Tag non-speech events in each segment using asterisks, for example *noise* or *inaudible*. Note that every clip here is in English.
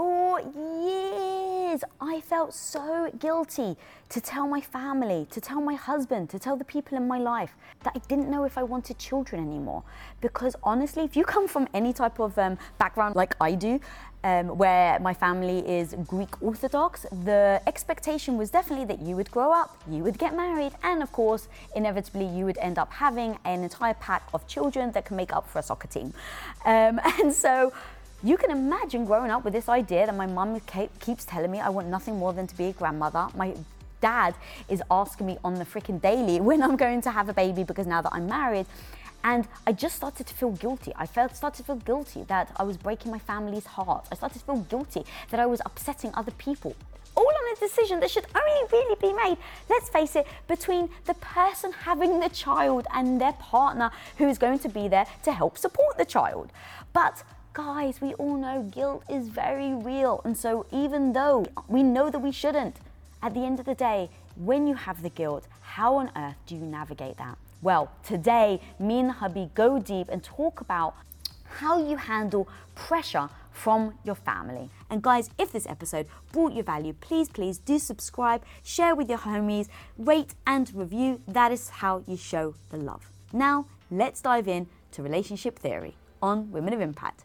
For years, I felt so guilty to tell my family, to tell my husband, to tell the people in my life that I didn't know if I wanted children anymore. Because honestly, if you come from any type of um, background like I do, um, where my family is Greek Orthodox, the expectation was definitely that you would grow up, you would get married, and of course, inevitably, you would end up having an entire pack of children that can make up for a soccer team. Um, *laughs* and so, you can imagine growing up with this idea that my mum keeps telling me I want nothing more than to be a grandmother. My dad is asking me on the freaking daily *laughs* when I'm going to have a baby because now that I'm married. And I just started to feel guilty. I felt started to feel guilty that I was breaking my family's heart. I started to feel guilty that I was upsetting other people. All on a decision that should only really be made, let's face it, between the person having the child and their partner who is going to be there to help support the child. But guys, we all know guilt is very real. And so, even though we know that we shouldn't, at the end of the day, when you have the guilt, how on earth do you navigate that? Well, today, me and hubby go deep and talk about how you handle pressure from your family. And guys, if this episode brought you value, please, please do subscribe, share with your homies, rate and review. That is how you show the love. Now, let's dive in to relationship theory on Women of Impact.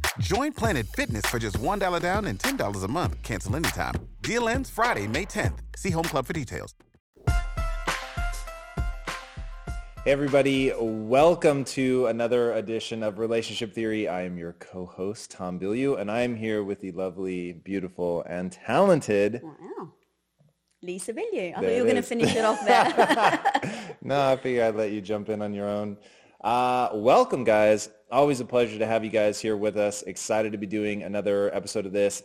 Join Planet Fitness for just $1 down and $10 a month. Cancel anytime. Deal ends Friday, May 10th. See Home Club for details. Hey everybody, welcome to another edition of Relationship Theory. I am your co-host, Tom Bilyeu, and I am here with the lovely, beautiful, and talented... Wow. Lisa Bilyeu. I thought you were going to finish it off there. *laughs* no, I figured I'd let you jump in on your own. Uh, welcome, guys. Always a pleasure to have you guys here with us. Excited to be doing another episode of this.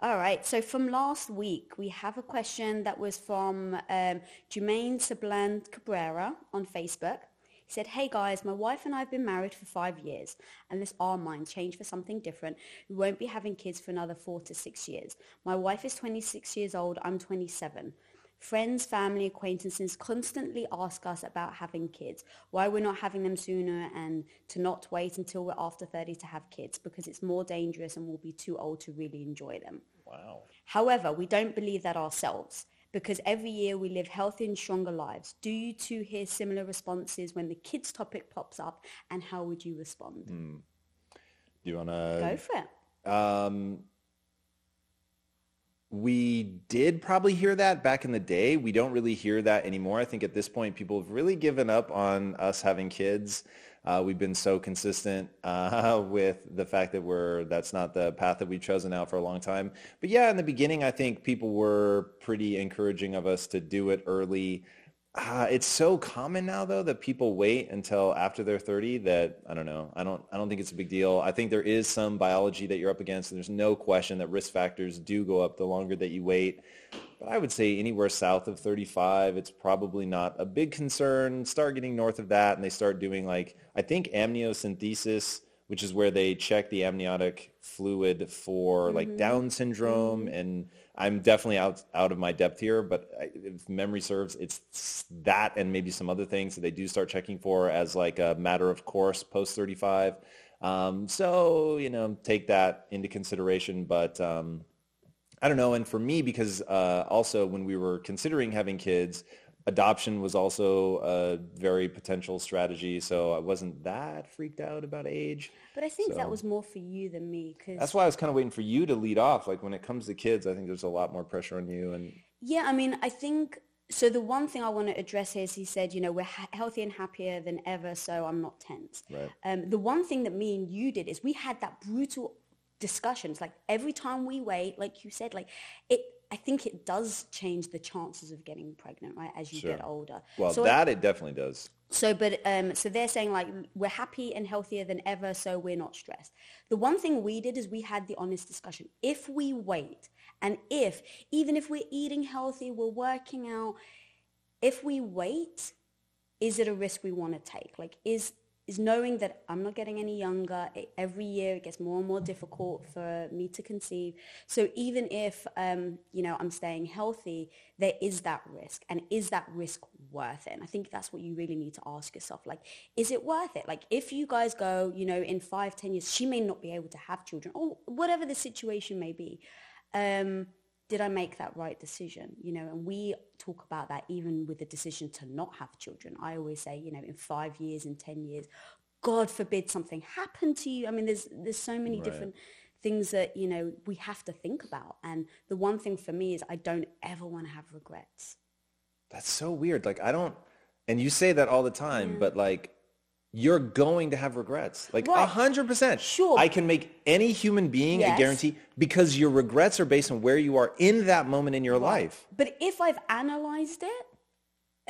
All right. So from last week, we have a question that was from um, Jermaine Sabland Cabrera on Facebook. He said, hey guys, my wife and I have been married for five years. Unless our minds change for something different, we won't be having kids for another four to six years. My wife is 26 years old. I'm 27. Friends, family, acquaintances constantly ask us about having kids, why we're not having them sooner and to not wait until we're after 30 to have kids because it's more dangerous and we'll be too old to really enjoy them. Wow. However, we don't believe that ourselves because every year we live healthy and stronger lives. Do you too hear similar responses when the kids topic pops up and how would you respond? Mm. Do you want to go for it? Um, we did probably hear that back in the day. We don't really hear that anymore. I think at this point, people have really given up on us having kids. Uh, we've been so consistent *laughs* uh, with the fact that we're that's not the path that we've chosen out for a long time. But yeah, in the beginning, I think people were pretty encouraging of us to do it early. Uh, it's so common now though that people wait until after they're 30 that I don't know. I don't I don't think it's a big deal. I think there is some biology that you're up against and there's no question that risk factors do go up the longer that you wait. But I would say anywhere south of 35, it's probably not a big concern. Start getting north of that and they start doing like I think amniocentesis which is where they check the amniotic fluid for mm-hmm. like Down syndrome mm-hmm. and I'm definitely out out of my depth here, but if memory serves, it's that and maybe some other things that they do start checking for as like a matter of course post 35. Um, so you know, take that into consideration. But um, I don't know. And for me, because uh, also when we were considering having kids, adoption was also a very potential strategy. So I wasn't that freaked out about age. But I think so. that was more for you than me. Cause That's why I was kind of waiting for you to lead off. Like when it comes to kids, I think there's a lot more pressure on you. And yeah, I mean, I think so. The one thing I want to address here is he said, you know, we're ha- healthy and happier than ever, so I'm not tense. Right. Um, the one thing that me and you did is we had that brutal discussions. Like every time we wait, like you said, like it I think it does change the chances of getting pregnant, right, as you sure. get older. Well, so that it definitely does. So, but um, so they're saying like we're happy and healthier than ever, so we're not stressed. The one thing we did is we had the honest discussion. If we wait, and if even if we're eating healthy, we're working out, if we wait, is it a risk we want to take? Like, is is knowing that I'm not getting any younger. It, every year it gets more and more difficult for me to conceive. So even if, um, you know, I'm staying healthy, there is that risk. And is that risk worth it? And I think that's what you really need to ask yourself. Like, is it worth it? Like, if you guys go, you know, in five, ten years, she may not be able to have children or whatever the situation may be. Um, did I make that right decision? You know, and we talk about that even with the decision to not have children. I always say, you know, in five years, in 10 years, God forbid something happened to you. I mean, there's, there's so many right. different things that, you know, we have to think about. And the one thing for me is I don't ever want to have regrets. That's so weird. Like, I don't, and you say that all the time, but like, you're going to have regrets. Like a hundred percent. Sure. I can make any human being yes. a guarantee because your regrets are based on where you are in that moment in your right. life. But if I've analyzed it,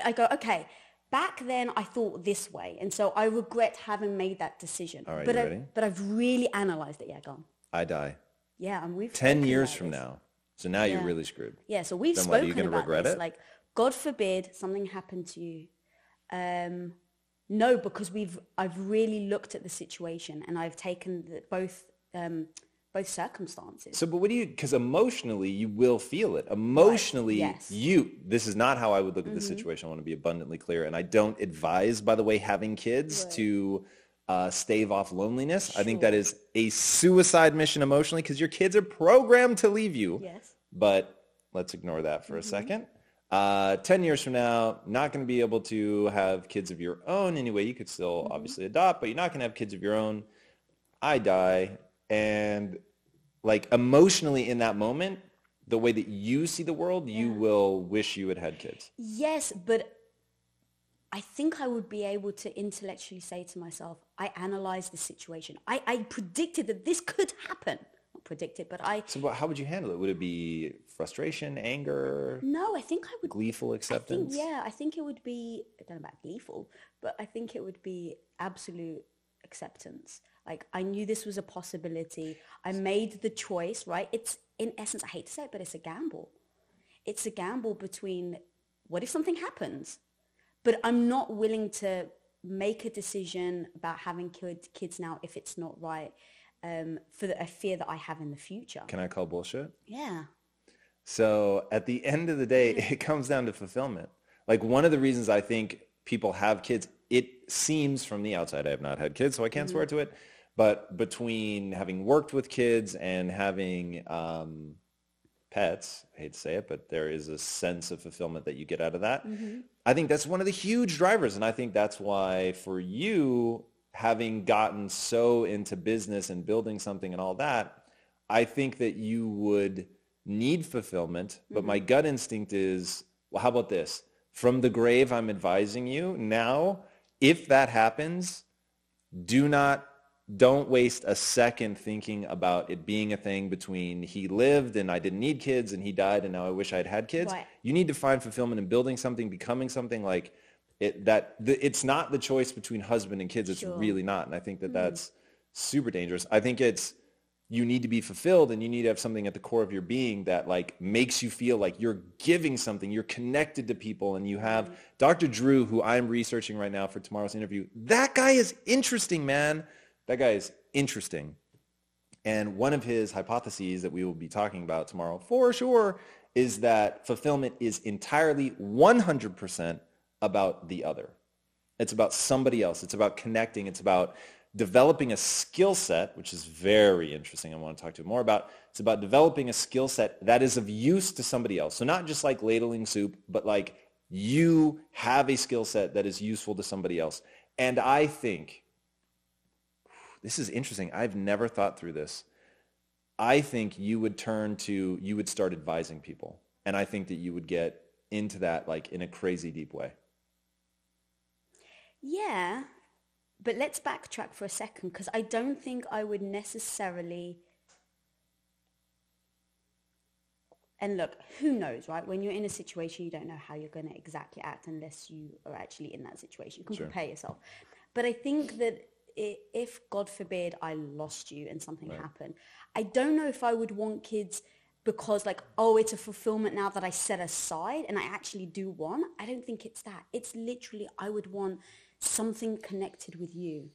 I go, okay, back then I thought this way. And so I regret having made that decision. All right, but, I, ready? but I've really analyzed it. Yeah, gone. I die. Yeah, and we've 10 years from this. now. So now yeah. you're really screwed. Yeah, so we've then spoken what, are you about regret this. It? Like, God forbid something happened to you. Um, no, because we've I've really looked at the situation and I've taken the, both um, both circumstances. So, but what do you? Because emotionally, you will feel it. Emotionally, right. yes. you. This is not how I would look at mm-hmm. situation. I want to be abundantly clear, and I don't advise, by the way, having kids right. to uh, stave off loneliness. Sure. I think that is a suicide mission emotionally because your kids are programmed to leave you. Yes. But let's ignore that for mm-hmm. a second. Uh, 10 years from now, not going to be able to have kids of your own anyway. You could still mm-hmm. obviously adopt, but you're not going to have kids of your own. I die. And like emotionally in that moment, the way that you see the world, yeah. you will wish you had had kids. Yes, but I think I would be able to intellectually say to myself, I analyzed the situation. I, I predicted that this could happen predict it, but I. So, how would you handle it? Would it be frustration, anger? No, I think I would. Gleeful acceptance. I think, yeah, I think it would be. I don't know about gleeful, but I think it would be absolute acceptance. Like I knew this was a possibility. I made the choice. Right? It's in essence. I hate to say it, but it's a gamble. It's a gamble between what if something happens, but I'm not willing to make a decision about having kids now if it's not right um, for the, a fear that I have in the future. Can I call bullshit? Yeah. So at the end of the day, *laughs* it comes down to fulfillment. Like one of the reasons I think people have kids, it seems from the outside, I have not had kids, so I can't mm-hmm. swear to it, but between having worked with kids and having um, pets, I hate to say it, but there is a sense of fulfillment that you get out of that. Mm-hmm. I think that's one of the huge drivers. And I think that's why for you, having gotten so into business and building something and all that, I think that you would need fulfillment. But mm-hmm. my gut instinct is, well, how about this? From the grave, I'm advising you now, if that happens, do not, don't waste a second thinking about it being a thing between he lived and I didn't need kids and he died and now I wish I'd had kids. Right. You need to find fulfillment in building something, becoming something like it, that the, it's not the choice between husband and kids. It's sure. really not. And I think that mm that's super dangerous. I think it's, you need to be fulfilled and you need to have something at the core of your being that like makes you feel like you're giving something you're connected to people and you have mm dr drew who i'm researching right now for tomorrow's interview that guy is interesting man that guy is interesting and one of his hypotheses that we will be talking about tomorrow for sure is that fulfillment is entirely 100% about the other. It's about somebody else. It's about connecting. It's about developing a skill set, which is very interesting. I want to talk to you more about. It's about developing a skill set that is of use to somebody else. So not just like ladling soup, but like you have a skill set that is useful to somebody else. And I think this is interesting. I've never thought through this. I think you would turn to, you would start advising people. And I think that you would get into that like in a crazy deep way. Yeah, but let's backtrack for a second because I don't think I would necessarily. And look, who knows, right? When you're in a situation, you don't know how you're going to exactly act unless you are actually in that situation. You can sure. prepare yourself. But I think that if, God forbid, I lost you and something right. happened, I don't know if I would want kids because like oh it's a fulfillment now that I set aside and I actually do want. I don't think it's that. It's literally I would want something connected with you.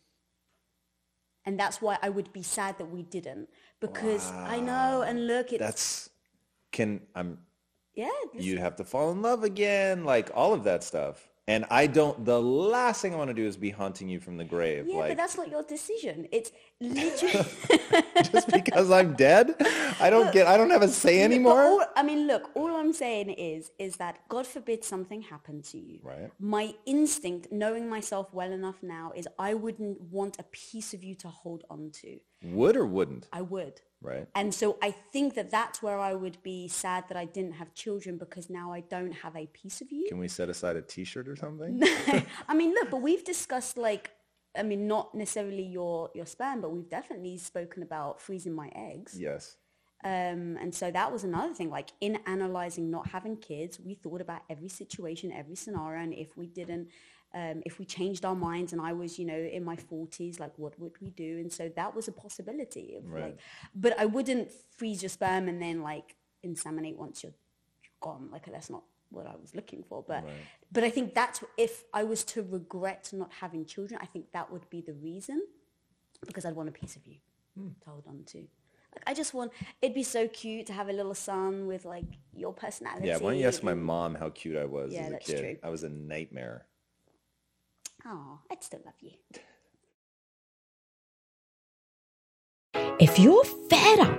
And that's why I would be sad that we didn't because I know and look it's That's can I'm yeah you'd have to fall in love again, like all of that stuff. And I don't. The last thing I want to do is be haunting you from the grave, yeah like but that's not your decision. It's *laughs* literally just because I'm dead. I don't get. I don't have a say anymore. all- I mean, look, all I'm saying is, is that God forbid something happened to you. Right. My instinct, knowing myself well enough now, is I wouldn't want a piece of you to hold on to. Would or wouldn't? I would. Right. And so I think that that's where I would be sad that I didn't have children because now I don't have a piece of you. Can we set aside a T-shirt or something? *laughs* I mean, look, but we've discussed like, I mean, not necessarily your your sperm, but we've definitely spoken about freezing my eggs. yes. Um, and so that was another thing. Like in analyzing not having kids, we thought about every situation, every scenario, and if we didn't, um, if we changed our minds, and I was, you know, in my forties, like what would we do? And so that was a possibility. Of, Right. Like, but I wouldn't freeze your sperm and then like inseminate once you're gone. Like that's not what I was looking for. But but I think that's if I was to regret not having children, I think that would be the reason because I'd want a piece of you to hold on to. Like, I just want, it'd be so cute to have a little son with like your personality. Yeah. Why don't you ask my mom how cute I was Yeah, as a that's kid? true. I was a nightmare. Oh, I'd still love you. If you're fed up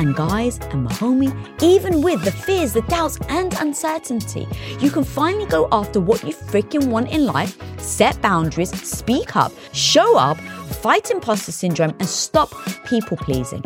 And guys and my homie, even with the fears, the doubts, and uncertainty, you can finally go after what you freaking want in life, set boundaries, speak up, show up, fight imposter syndrome, and stop people pleasing.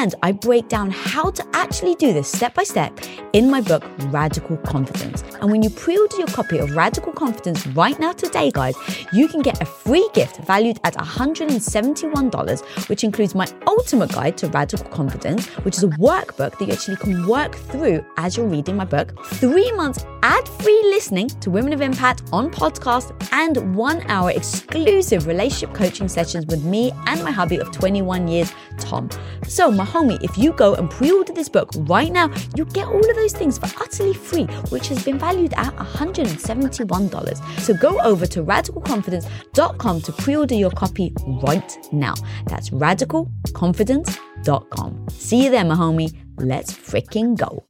And I break down how to actually do this step by step in my book, Radical Confidence. And when you pre order your copy of Radical Confidence right now today, guys, you can get a free gift valued at $171, which includes my ultimate guide to radical confidence, which is a workbook that you actually can work through as you're reading my book, three months ad free listening to Women of Impact on podcast, and one hour exclusive relationship coaching sessions with me and my hubby of 21 years, Tom. So, my homie, if you go and pre order this book right now, you get all of those things for utterly free, which has been valued at $171. So, go over to radicalconfidence.com to pre order your copy right now. That's radicalconfidence.com. See you there, my homie. Let's freaking go.